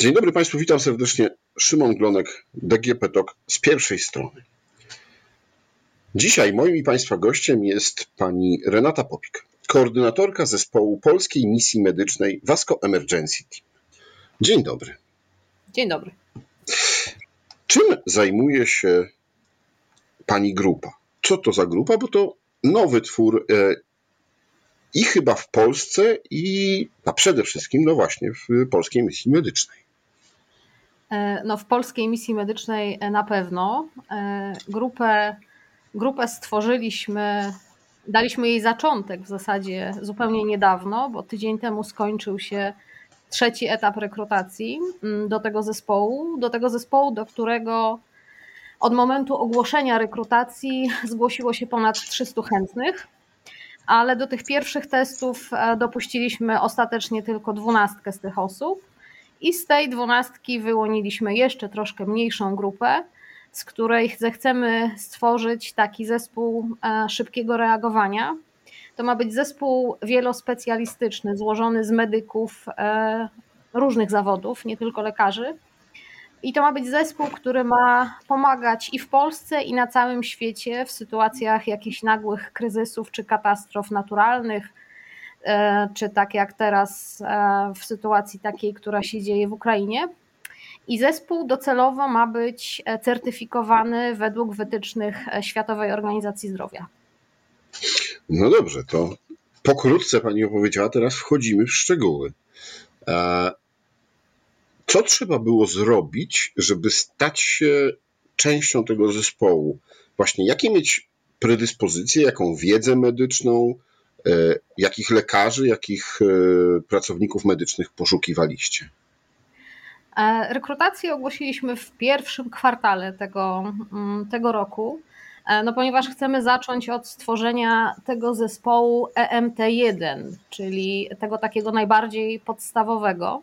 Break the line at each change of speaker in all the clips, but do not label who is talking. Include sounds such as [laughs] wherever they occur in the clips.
Dzień dobry Państwu, witam serdecznie. Szymon Glonek, DGP TOK z pierwszej strony. Dzisiaj moim i Państwa gościem jest pani Renata Popik, koordynatorka zespołu Polskiej Misji Medycznej Vasco Emergency Team. Dzień dobry.
Dzień dobry.
Czym zajmuje się pani grupa? Co to za grupa? Bo to nowy twór e, i chyba w Polsce, i a przede wszystkim, no właśnie, w Polskiej Misji Medycznej.
E, no, w Polskiej Misji Medycznej e, na pewno. Grupę, grupę stworzyliśmy, daliśmy jej zaczątek w zasadzie zupełnie niedawno, bo tydzień temu skończył się trzeci etap rekrutacji mm, do tego zespołu, do tego zespołu, do którego od momentu ogłoszenia rekrutacji zgłosiło się ponad 300 chętnych, ale do tych pierwszych testów e, dopuściliśmy ostatecznie tylko dwunastkę z tych osób i z tej dwunastki wyłoniliśmy jeszcze troszkę mniejszą grupę, z której zechcemy stworzyć taki zespół e, szybkiego reagowania, to ma być zespół wielospecjalistyczny, złożony z medyków e, różnych zawodów, nie tylko lekarzy. I to ma być zespół, który ma pomagać i w Polsce, i na całym świecie w sytuacjach jakichś nagłych kryzysów czy katastrof naturalnych, czy tak jak teraz e, w sytuacji takiej, która się dzieje w Ukrainie. I zespół docelowo ma być certyfikowany według wytycznych Światowej Organizacji Zdrowia.
No dobrze, to pokrótce Pani opowiedziała, teraz wchodzimy w szczegóły. E, co trzeba było zrobić, żeby stać się częścią tego zespołu? Właśnie jakie mieć predyspozycje, jaką wiedzę medyczną, e, jakich lekarzy, jakich e, pracowników medycznych poszukiwaliście?
Rekrutację ogłosiliśmy w pierwszym kwartale tego, mm, tego roku. E, no ponieważ chcemy zacząć od stworzenia tego zespołu EMT1, czyli tego takiego najbardziej podstawowego.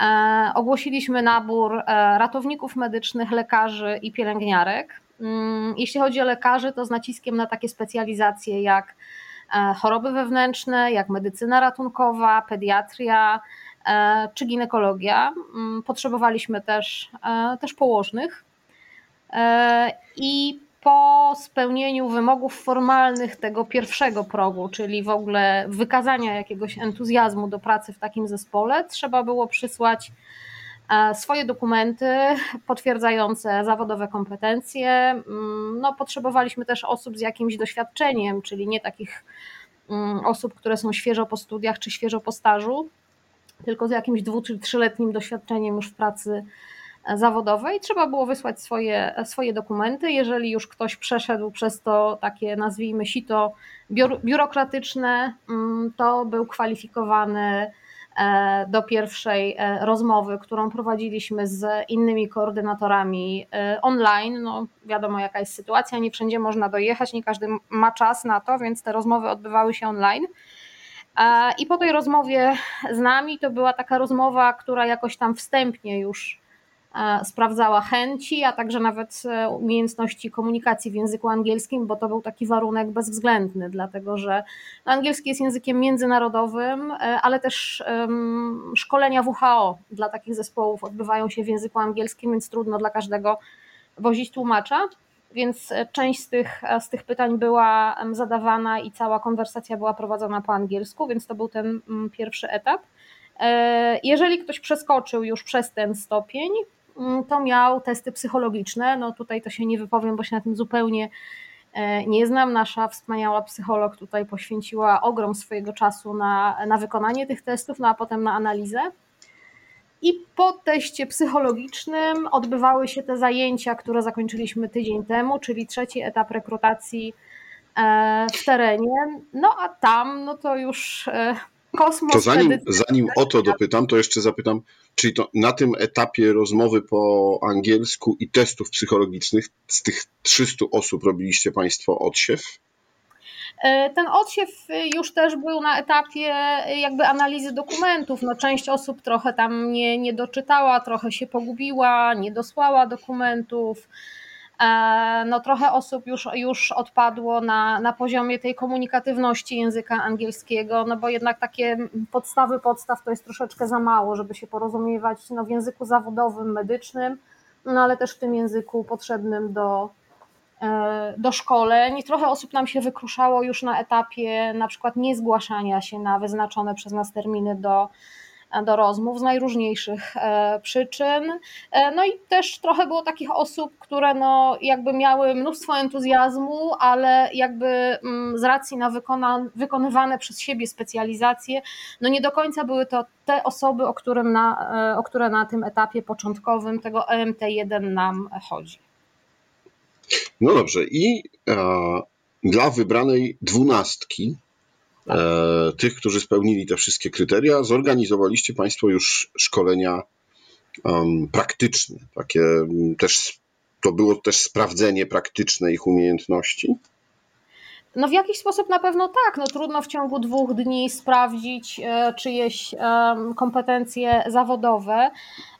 E, ogłosiliśmy nabór e, ratowników medycznych, lekarzy i pielęgniarek. Mm, jeśli chodzi o lekarzy, to z naciskiem na takie specjalizacje jak choroby wewnętrzne, jak medycyna ratunkowa, pediatria czy ginekologia. Mm, potrzebowaliśmy też, też położnych. I po spełnieniu wymogów formalnych tego pierwszego progu, czyli w ogóle wykazania jakiegoś entuzjazmu do pracy w takim zespole, trzeba było przysłać e, swoje dokumenty [laughs] potwierdzające zawodowe kompetencje. Mm, no, potrzebowaliśmy też osób z jakimś doświadczeniem, czyli nie takich mm, osób, które są świeżo po studiach czy świeżo po stażu, tylko z jakimś dwu czy trzyletnim doświadczeniem już w pracy zawodowej, trzeba było wysłać swoje, swoje dokumenty. Jeżeli już ktoś przeszedł przez to takie, nazwijmy sito biurokratyczne, mm, to był kwalifikowany e, do pierwszej e, rozmowy, którą prowadziliśmy z innymi koordynatorami e, online. No, wiadomo, jaka jest sytuacja, nie wszędzie można dojechać, nie każdy ma czas na to, więc te rozmowy odbywały się online. I po tej rozmowie z nami to była taka rozmowa, która jakoś tam wstępnie już E, sprawdzała chęci, a także nawet e, umiejętności komunikacji w języku angielskim, bo to był taki warunek bezwzględny, dlatego że angielski jest językiem międzynarodowym, e, ale też szkolenia WHO dla takich zespołów odbywają się w języku angielskim, więc trudno dla każdego wozić tłumacza. Więc część z tych, z tych pytań była zadawana i cała konwersacja była prowadzona po angielsku, więc to był ten pierwszy etap. Jeżeli ktoś przeskoczył już przez ten stopień, to miał testy psychologiczne. No tutaj to się nie wypowiem, bo się na tym zupełnie e, nie znam. Nasza wspaniała psycholog tutaj poświęciła ogrom swojego czasu na, na wykonanie tych testów, no a potem na analizę. I po teście psychologicznym odbywały się te zajęcia, które zakończyliśmy tydzień temu, czyli trzeci etap rekrutacji e, w terenie. No a tam, no to już e, kosmos.
To zanim, zanim o to dopytam, to jeszcze zapytam, czyli to na tym etapie rozmowy po angielsku i testów psychologicznych z tych 300 osób robiliście Państwo odsiew?
E, ten odsiew już też był na etapie jakby analizy dokumentów. No, część osób trochę tam nie, nie doczytała, trochę się pogubiła, nie dosłała dokumentów. No trochę osób już, już odpadło na, na poziomie tej komunikatywności języka angielskiego, no bo jednak takie podstawy podstaw to jest troszeczkę za mało, żeby się porozumiewać no, w języku zawodowym, medycznym, no ale też w tym języku potrzebnym do, e, do szkoleń. Trochę osób nam się wykruszało już na etapie na przykład niezgłaszania się na wyznaczone przez nas terminy do do rozmów z najróżniejszych e, przyczyn. E, no i też trochę było takich osób, które no jakby miały mnóstwo entuzjazmu, ale jakby mm, z racji na wykona, wykonywane przez siebie specjalizacje, no nie do końca były to te osoby, o, którym na, e, o które na tym etapie początkowym tego EMT1 nam chodzi.
No dobrze, i e, dla wybranej dwunastki tych, którzy spełnili te wszystkie kryteria, zorganizowaliście Państwo już szkolenia praktyczne. Takie też, to było też sprawdzenie praktyczne ich umiejętności?
No w jakiś sposób na pewno tak. No trudno w ciągu dwóch dni sprawdzić e, czyjeś kompetencje zawodowe.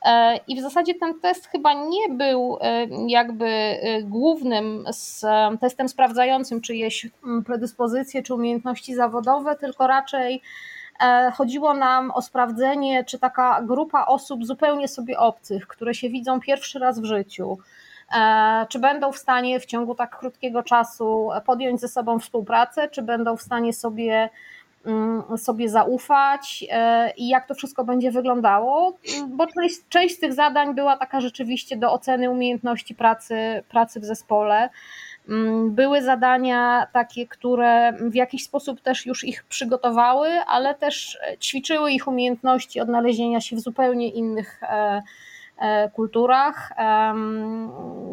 E, I w zasadzie ten test chyba nie był e, jakby głównym testem sprawdzającym czyjeś predyspozycje czy umiejętności zawodowe, tylko raczej chodziło nam o sprawdzenie, czy taka grupa osób zupełnie sobie obcych, które się widzą pierwszy raz w życiu, czy będą w stanie w ciągu tak krótkiego czasu podjąć ze sobą współpracę, czy będą w stanie sobie, mm, sobie zaufać e, i jak to wszystko będzie wyglądało, bo część, część z tych zadań była taka rzeczywiście do oceny umiejętności pracy, pracy w zespole. Mm, były zadania takie, które w jakiś sposób też już ich przygotowały, ale też ćwiczyły ich umiejętności odnalezienia się w zupełnie innych e, E, kulturach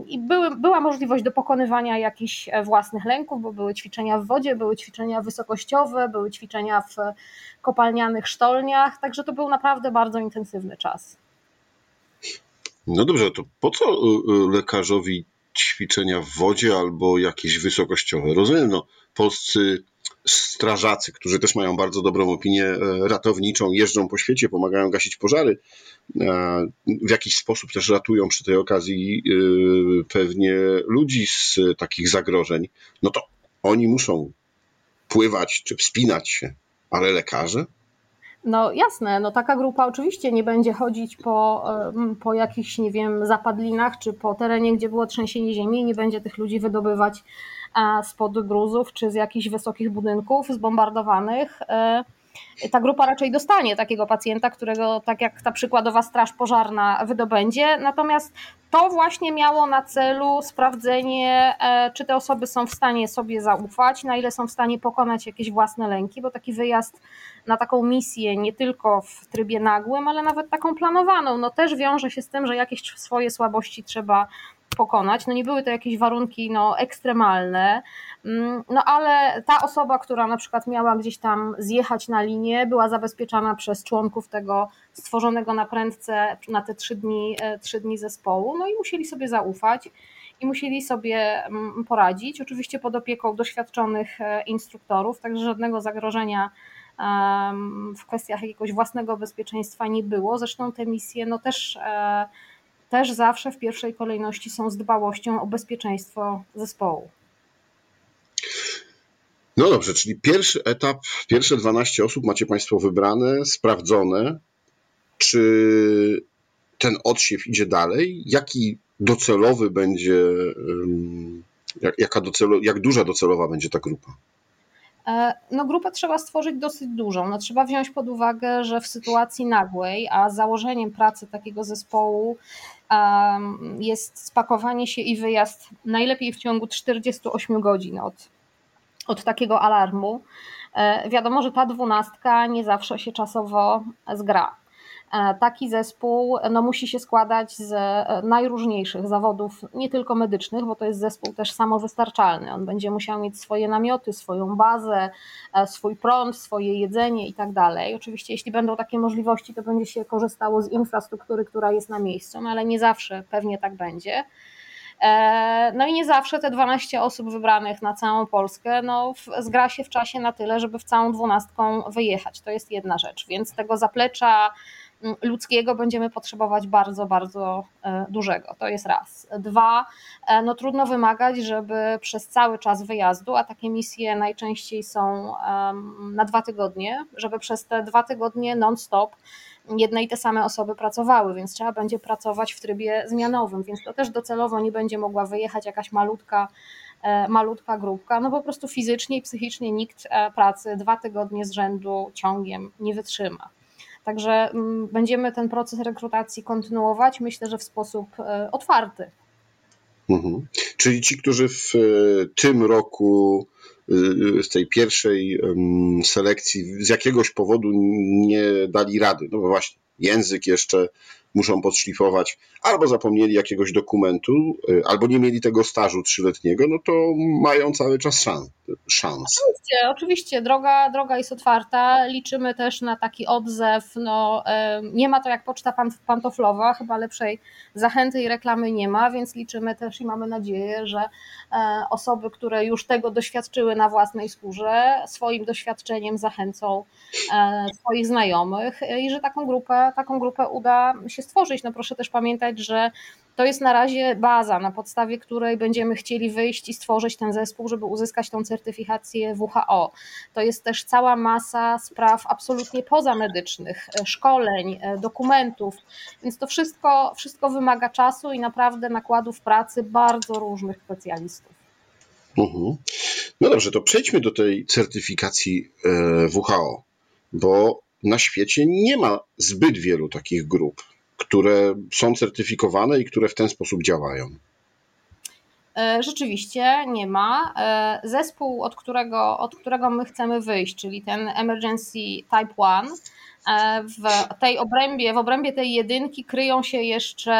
i były, była możliwość do pokonywania jakichś e, własnych lęków, bo były ćwiczenia w wodzie, były ćwiczenia wysokościowe, były ćwiczenia w kopalnianych sztolniach, także to był naprawdę bardzo intensywny czas.
No dobrze, to po co y, y, lekarzowi ćwiczenia w wodzie albo jakieś wysokościowe? Rozumiem, no, polscy strażacy, którzy też mają bardzo dobrą opinię e, ratowniczą, jeżdżą po świecie, pomagają gasić pożary, e, w jakiś sposób też ratują przy tej okazji e, pewnie ludzi z takich zagrożeń, no to oni muszą pływać czy wspinać się, ale lekarze?
No jasne, no taka grupa oczywiście nie będzie chodzić po, po jakichś, nie wiem, zapadlinach czy po terenie, gdzie było trzęsienie ziemi i nie będzie tych ludzi wydobywać spod gruzów czy z jakichś wysokich budynków zbombardowanych. E, ta grupa raczej dostanie takiego pacjenta, którego, tak jak ta przykładowa straż pożarna, wydobędzie. Natomiast to właśnie miało na celu sprawdzenie, e, czy te osoby są w stanie sobie zaufać, na ile są w stanie pokonać jakieś własne lęki, bo taki wyjazd na taką misję, nie tylko w trybie nagłym, ale nawet taką planowaną, no też wiąże się z tym, że jakieś swoje słabości trzeba pokonać. No nie były to jakieś warunki no, ekstremalne, mm, no ale ta osoba, która na przykład miała gdzieś tam zjechać na linię, była zabezpieczana przez członków tego stworzonego na prędce na te trzy dni, e, trzy dni zespołu, no i musieli sobie zaufać i musieli sobie mm, poradzić, oczywiście pod opieką doświadczonych e, instruktorów, także żadnego zagrożenia w kwestiach jakiegoś własnego bezpieczeństwa nie było. Zresztą te misje no też e, też zawsze w pierwszej kolejności są z dbałością o bezpieczeństwo zespołu.
No dobrze, czyli pierwszy etap, pierwsze 12 osób macie Państwo wybrane, sprawdzone. Czy ten odsiew idzie dalej? Jaki docelowy będzie, jak, jaka docelo, jak duża docelowa będzie ta grupa?
E, no grupę trzeba stworzyć dosyć dużą. No, trzeba wziąć pod uwagę, że w sytuacji nagłej, a założeniem pracy takiego zespołu jest spakowanie się i wyjazd najlepiej w ciągu 48 godzin od, od takiego alarmu. E, wiadomo, że ta dwunastka nie zawsze się czasowo zgra. E, taki zespół no, musi się składać z e, najróżniejszych zawodów, nie tylko medycznych, bo to jest zespół też samowystarczalny. On będzie musiał mieć swoje namioty, swoją bazę, e, swój prąd, swoje jedzenie i tak dalej. Oczywiście, jeśli będą takie możliwości, to będzie się korzystało z infrastruktury, która jest na miejscu, no, ale nie zawsze pewnie tak będzie. No i nie zawsze te 12 osób wybranych na całą Polskę no, zgra się w czasie na tyle, żeby w całą dwunastką wyjechać. To jest jedna rzecz, więc tego zaplecza ludzkiego będziemy potrzebować bardzo, bardzo dużego. To jest raz. Dwa, no trudno wymagać, żeby przez cały czas wyjazdu, a takie misje najczęściej są na dwa tygodnie, żeby przez te dwa tygodnie non-stop jedne i te same osoby pracowały, więc trzeba będzie pracować w trybie zmianowym, więc to też docelowo nie będzie mogła wyjechać jakaś malutka e, malutka grupka, no po prostu fizycznie i psychicznie nikt e, pracy dwa tygodnie z rzędu ciągiem nie wytrzyma. Także mm, będziemy ten proces rekrutacji kontynuować, myślę, że w sposób e, otwarty.
Mhm. Czyli ci, którzy w tym roku z tej pierwszej selekcji z jakiegoś powodu nie dali rady. No bo właśnie, język jeszcze muszą podszlifować, albo zapomnieli jakiegoś dokumentu, y, albo nie mieli tego stażu trzyletniego, no to mają cały czas szans. szans.
Oczywiście, oczywiście droga, droga jest otwarta. Liczymy też na taki odzew. No, nie ma to jak poczta pantoflowa, chyba lepszej zachęty i reklamy nie ma, więc liczymy też i mamy nadzieję, że e, osoby, które już tego doświadczyły na własnej skórze, swoim doświadczeniem zachęcą e, swoich znajomych i że taką grupę, taką grupę uda się stworzyć. No proszę też pamiętać, że to jest na razie baza, na podstawie której będziemy chcieli wyjść i stworzyć ten zespół, żeby uzyskać tą certyfikację WHO. To jest też cała masa spraw absolutnie pozamedycznych, e, szkoleń, e, dokumentów, więc to wszystko, wszystko wymaga czasu i naprawdę nakładów pracy bardzo różnych specjalistów.
Mhm. No dobrze, to przejdźmy do tej certyfikacji e, WHO, bo na świecie nie ma zbyt wielu takich grup które są certyfikowane i które w ten sposób działają?
E, rzeczywiście nie ma. E, zespół, od którego, od którego my chcemy wyjść, czyli ten Emergency Type 1, e, w tej obrębie, w obrębie tej jedynki kryją się jeszcze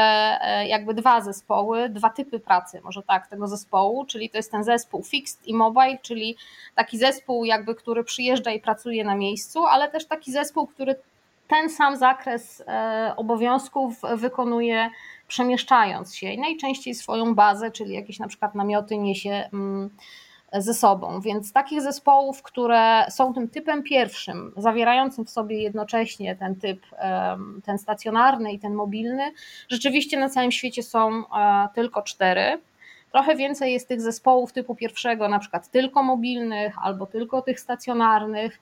jakby dwa zespoły, dwa typy pracy, może tak, tego zespołu, czyli to jest ten zespół fixed i mobile, czyli taki zespół jakby, który przyjeżdża i pracuje na miejscu, ale też taki zespół, który ten sam zakres e, obowiązków wykonuje przemieszczając się i najczęściej swoją bazę, czyli jakieś na przykład namioty niesie mm, ze sobą. Więc takich zespołów, które są tym typem pierwszym, zawierającym w sobie jednocześnie ten typ, ten stacjonarny i ten mobilny, rzeczywiście na całym świecie są e, tylko cztery. Trochę więcej jest tych zespołów typu pierwszego, na przykład tylko mobilnych albo tylko tych stacjonarnych.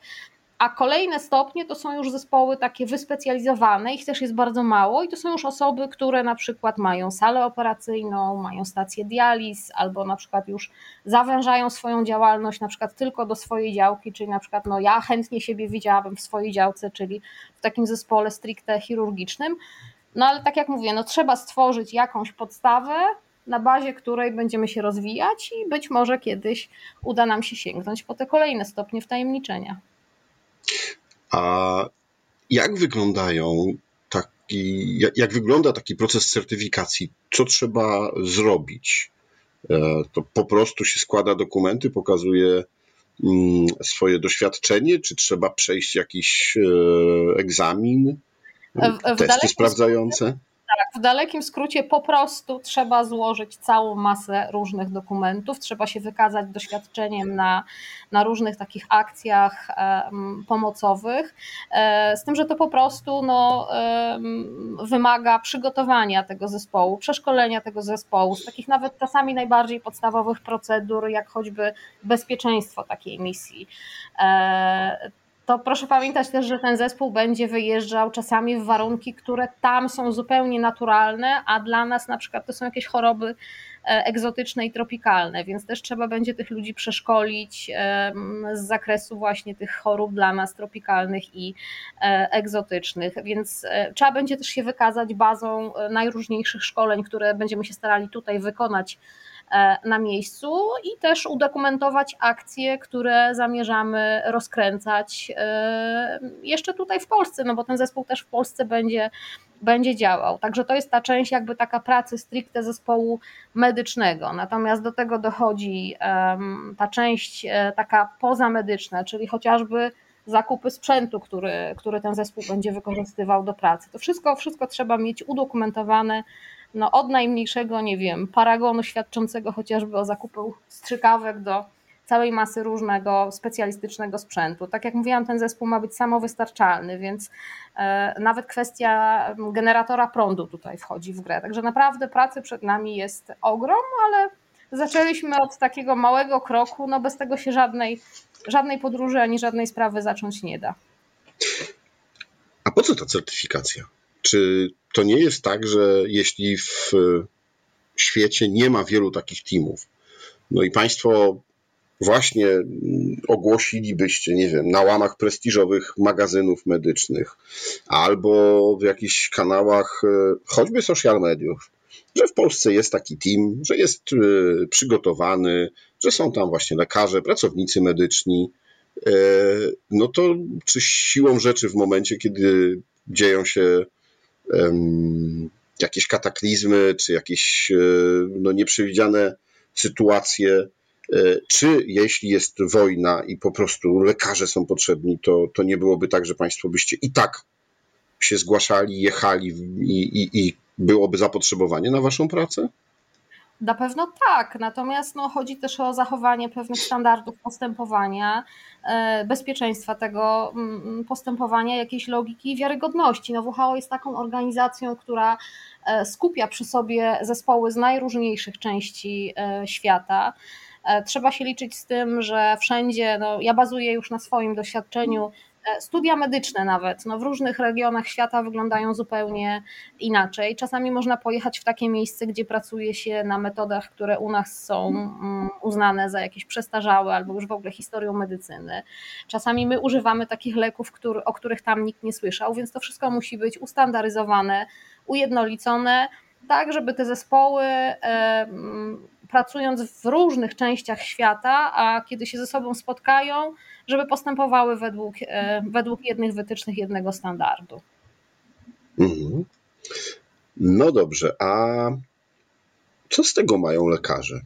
A kolejne stopnie to są już zespoły takie wyspecjalizowane, ich też jest bardzo mało i to są już osoby, które na przykład mają salę operacyjną, mają stację dializ albo na przykład już zawężają swoją działalność na przykład tylko do swojej działki, czyli na przykład no ja chętnie siebie widziałabym w swojej działce, czyli w takim zespole stricte chirurgicznym. No ale tak jak mówię, no trzeba stworzyć jakąś podstawę, na bazie której będziemy się rozwijać i być może kiedyś uda nam się sięgnąć po te kolejne stopnie wtajemniczenia.
A jak wyglądają taki, jak, wygląda taki proces certyfikacji? Co trzeba zrobić? E, to po prostu się składa dokumenty, pokazuje mm, swoje doświadczenie, czy trzeba przejść jakiś e, egzamin, w, w testy sprawdzające?
Tak, w dalekim skrócie po prostu trzeba złożyć całą masę różnych dokumentów, trzeba się wykazać doświadczeniem na, na różnych takich akcjach um, pomocowych, e, z tym, że to po prostu no, um, wymaga przygotowania tego zespołu, przeszkolenia tego zespołu, z takich nawet czasami najbardziej podstawowych procedur, jak choćby bezpieczeństwo takiej misji. E, to proszę pamiętać też, że ten zespół będzie wyjeżdżał czasami w warunki, które tam są zupełnie naturalne, a dla nas na przykład to są jakieś choroby e, egzotyczne i tropikalne, więc też trzeba będzie tych ludzi przeszkolić z zakresu właśnie tych chorób dla nas tropikalnych i e, egzotycznych, więc e, trzeba będzie też się wykazać bazą najróżniejszych szkoleń, które będziemy się starali tutaj wykonać na miejscu i też udokumentować akcje, które zamierzamy rozkręcać e, jeszcze tutaj w Polsce, no bo ten zespół też w Polsce będzie, będzie działał. Także to jest ta część jakby taka pracy stricte zespołu medycznego. Natomiast do tego dochodzi ta część e, taka pozamedyczna, czyli chociażby zakupy sprzętu, który, który ten zespół będzie wykorzystywał do pracy. To wszystko, wszystko trzeba mieć udokumentowane no od najmniejszego, nie wiem, paragonu świadczącego chociażby o zakupu strzykawek do całej masy różnego specjalistycznego sprzętu. Tak jak mówiłam, ten zespół ma być samowystarczalny, więc nawet kwestia generatora prądu tutaj wchodzi w grę. Także naprawdę pracy przed nami jest ogrom, ale zaczęliśmy od takiego małego kroku, no bez tego się żadnej, żadnej podróży ani żadnej sprawy zacząć nie da.
A po co ta certyfikacja? Czy to nie jest tak, że jeśli w świecie nie ma wielu takich teamów, no i Państwo właśnie ogłosilibyście, nie wiem, na łamach prestiżowych magazynów medycznych albo w jakichś kanałach, e, choćby social mediów, że w Polsce jest taki team, że jest e, przygotowany, że są tam właśnie lekarze, pracownicy medyczni, e, no to czy siłą rzeczy w momencie, kiedy dzieją się jakieś kataklizmy, czy jakieś no, nieprzewidziane sytuacje, czy jeśli jest wojna i po prostu lekarze są potrzebni, to, to nie byłoby tak, że Państwo byście i tak się zgłaszali, jechali i, i, i byłoby zapotrzebowanie na Waszą pracę?
Na pewno tak, natomiast no, chodzi też o zachowanie pewnych standardów postępowania, e, bezpieczeństwa tego mm, postępowania, jakiejś logiki i wiarygodności. No, WHO jest taką organizacją, która e, skupia przy sobie zespoły z najróżniejszych części e, świata. Trzeba się liczyć z tym, że wszędzie, no, ja bazuję już na swoim doświadczeniu, studia medyczne nawet no w różnych regionach świata wyglądają zupełnie inaczej. Czasami można pojechać w takie miejsce, gdzie pracuje się na metodach, które u nas są mm, uznane za jakieś przestarzałe albo już w ogóle historią medycyny. Czasami my używamy takich leków, który, o których tam nikt nie słyszał, więc to wszystko musi być ustandaryzowane, ujednolicone, tak żeby te zespoły e, mm, pracując w różnych częściach świata, a kiedy się ze sobą spotkają, żeby postępowały według, e, według jednych wytycznych, jednego standardu.
Mhm. No dobrze, a co z tego mają lekarze?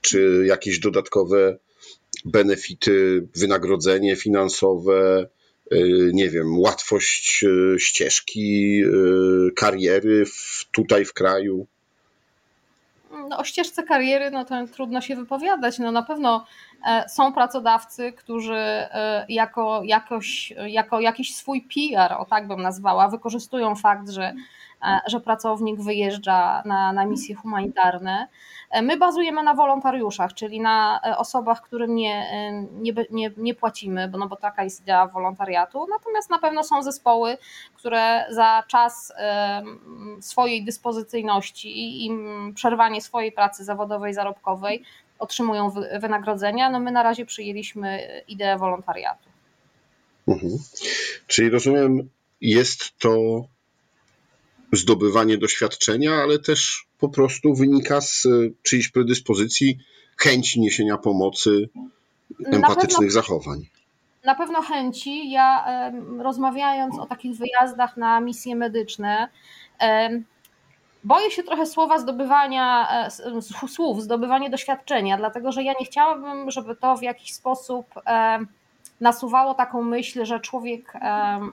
Czy jakieś dodatkowe benefity, wynagrodzenie finansowe, e, nie wiem, łatwość e, ścieżki kariery w, tutaj w kraju?
No, o ścieżce kariery no to trudno się wypowiadać. No, na pewno są pracodawcy, którzy e, jako, jakoś, jako jakiś swój PR, o tak bym nazwała, wykorzystują fakt, że, e, że pracownik wyjeżdża na, na misje humanitarne E, my bazujemy na wolontariuszach, czyli na e, osobach, którym nie, e, nie, nie, nie płacimy, bo, no bo taka jest idea wolontariatu. Natomiast na pewno są zespoły, które za czas swojej dyspozycyjności i przerwanie swojej pracy zawodowej, zarobkowej otrzymują wynagrodzenia. No my na razie przyjęliśmy ideę wolontariatu.
Mhm. Czyli rozumiem, jest to zdobywanie doświadczenia, ale też po prostu wynika z e, czyjejś predyspozycji, chęci niesienia pomocy, empatycznych
pewno,
zachowań.
Na pewno chęci. Ja rozmawiając o takich wyjazdach na misje medyczne, boję się trochę słowa zdobywania e, słów, zdobywanie doświadczenia, dlatego że ja nie chciałabym, żeby to w jakiś sposób nasuwało taką myśl, że człowiek,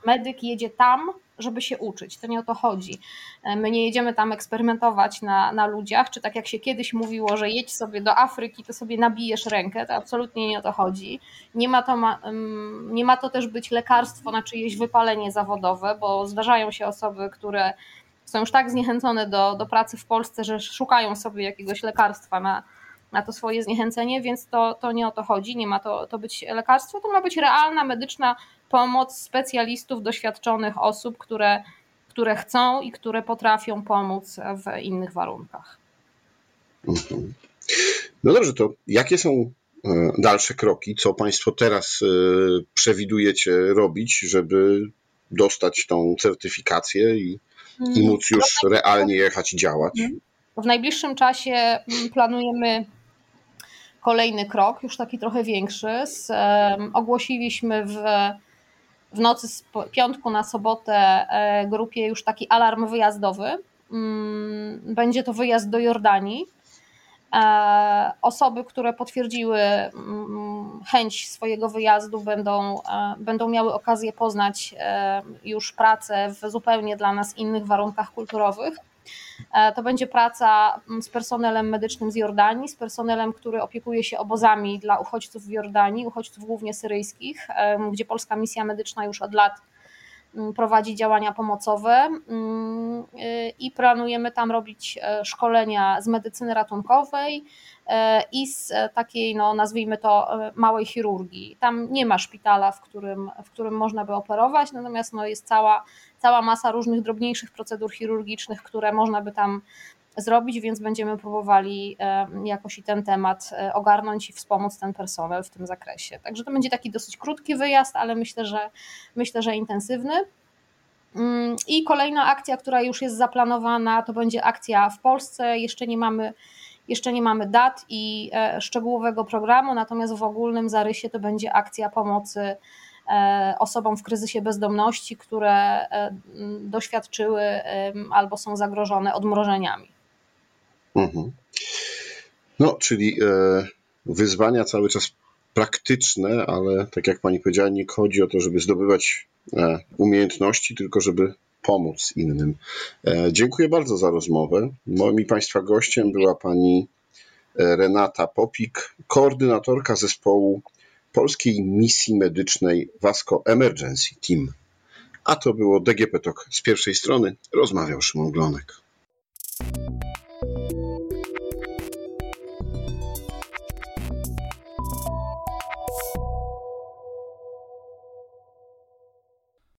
medyk jedzie tam, żeby się uczyć. To nie o to chodzi. E, my nie jedziemy tam eksperymentować na, na ludziach, czy tak jak się kiedyś mówiło, że jedź sobie do Afryki, to sobie nabijesz rękę, to absolutnie nie o to chodzi. Nie ma to, ma, nie ma to też być lekarstwo na czyjeś wypalenie zawodowe, bo zdarzają się osoby, które są już tak zniechęcone do, do pracy w Polsce, że szukają sobie jakiegoś lekarstwa na, na to swoje zniechęcenie, więc to, to nie o to chodzi, nie ma to, to być lekarstwo, to ma być realna medyczna pomoc specjalistów, doświadczonych osób, które, które chcą i które potrafią pomóc w innych warunkach.
Mhm. No dobrze, to jakie są e, dalsze kroki? Co Państwo teraz e, przewidujecie robić, żeby dostać tą certyfikację i, i mm, móc już realnie jechać i działać?
W najbliższym czasie mm, planujemy kolejny krok, już taki trochę większy. Ogłosiliśmy w w nocy z piątku na sobotę e, grupie już taki alarm wyjazdowy. Mm, będzie to wyjazd do Jordanii. E, osoby, które potwierdziły mm, chęć swojego wyjazdu, będą, e, będą miały okazję poznać już pracę w zupełnie dla nas innych warunkach kulturowych. To będzie praca mm, z personelem medycznym z Jordanii, z personelem, który opiekuje się obozami dla uchodźców w Jordanii, uchodźców głównie syryjskich, gdzie polska misja medyczna już od lat prowadzi działania pomocowe mm, y, i planujemy tam robić e, szkolenia z medycyny ratunkowej e, i z takiej, no, nazwijmy to, e, małej chirurgii. Tam nie ma szpitala, w którym, w którym można by operować, natomiast no, jest cała, cała masa różnych drobniejszych procedur chirurgicznych, które można by tam zrobić, więc będziemy próbowali jakoś i ten temat e, ogarnąć i wspomóc ten personel w tym zakresie. Także to będzie taki dosyć krótki wyjazd, ale myślę, że myślę, że intensywny. Mm, I kolejna akcja, która już jest zaplanowana, to będzie akcja w Polsce. Jeszcze nie mamy, jeszcze nie mamy dat i e, szczegółowego programu, natomiast w ogólnym zarysie to będzie akcja pomocy e, osobom w kryzysie bezdomności, które doświadczyły albo są zagrożone odmrożeniami.
Mhm. No, czyli e, wyzwania cały czas praktyczne, ale tak jak pani powiedziała, nie chodzi o to, żeby zdobywać e, umiejętności, tylko żeby pomóc innym. E, dziękuję bardzo za rozmowę. Moim i Państwa gościem była pani Renata Popik, koordynatorka zespołu Polskiej Misji Medycznej Vasco Emergency Team. A to było DGP Talk z pierwszej strony. Rozmawiał Szymon Glonek.